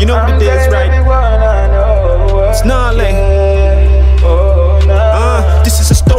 You know what it is, right?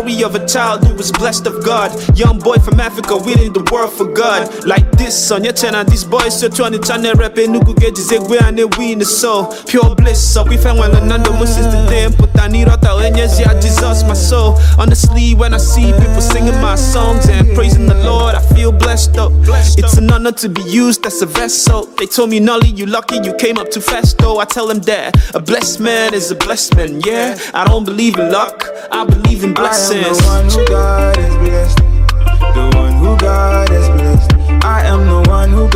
Story of a child who was blessed of God. Young boy from Africa winning the world for God. Like this on your channel, these boys so trying to channel rap and nuku get zigwe and they win the soul. Pure bliss so We found one another since the. Put I need out and yes, yeah, Jesus, my soul. Honestly, when I see people singing my songs and praising the Lord, I feel blessed up. It's an honor to be used as a vessel. They told me, Nolly, you lucky you came up too fast, though. I tell them that a blessed man is a blessed man, yeah. I don't believe in luck, I believe in blessings. I am the one who God has blessed. The one who God has blessed. I am the one who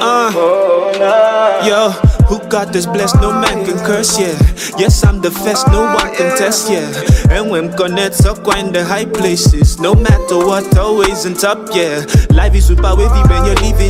Uh. Who got this blessed? No man can curse, yeah. Yes, I'm the best, no one can test, yeah. And when connects up in the high places, no matter what, always on top, yeah. Life is super wavy when you're living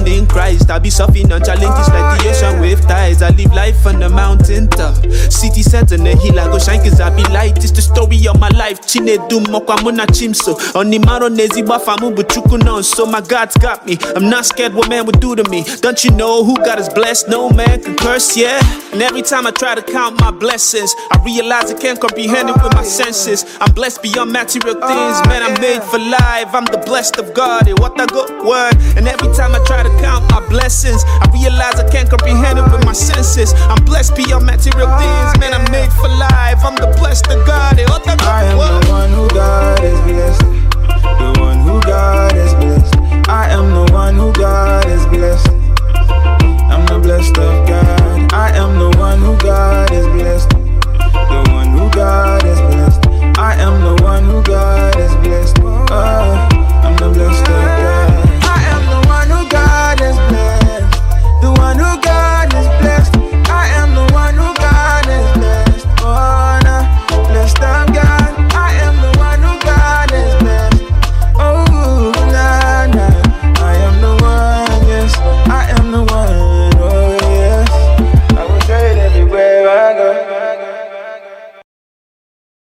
Christ. I be surfing on challenges like the ocean wave tides. I live life on the mountain top. City set on the hill, I go shine cause I be light. It's the story of my life. Chine dum mokwa muna chimso. On the maro nezi wafamu buchuku non. So my God's got me. I'm not scared what man would do to me. Don't you know who God is blessed? No man can curse, yeah. And every time I try to count my blessings, I realize I can't comprehend it with my senses. I'm blessed beyond material things, man. I'm made for life. I'm the blessed of God. eh, What a good word. And every time I try to count my blessings, I realize I can't comprehend it with my senses. I'm blessed beyond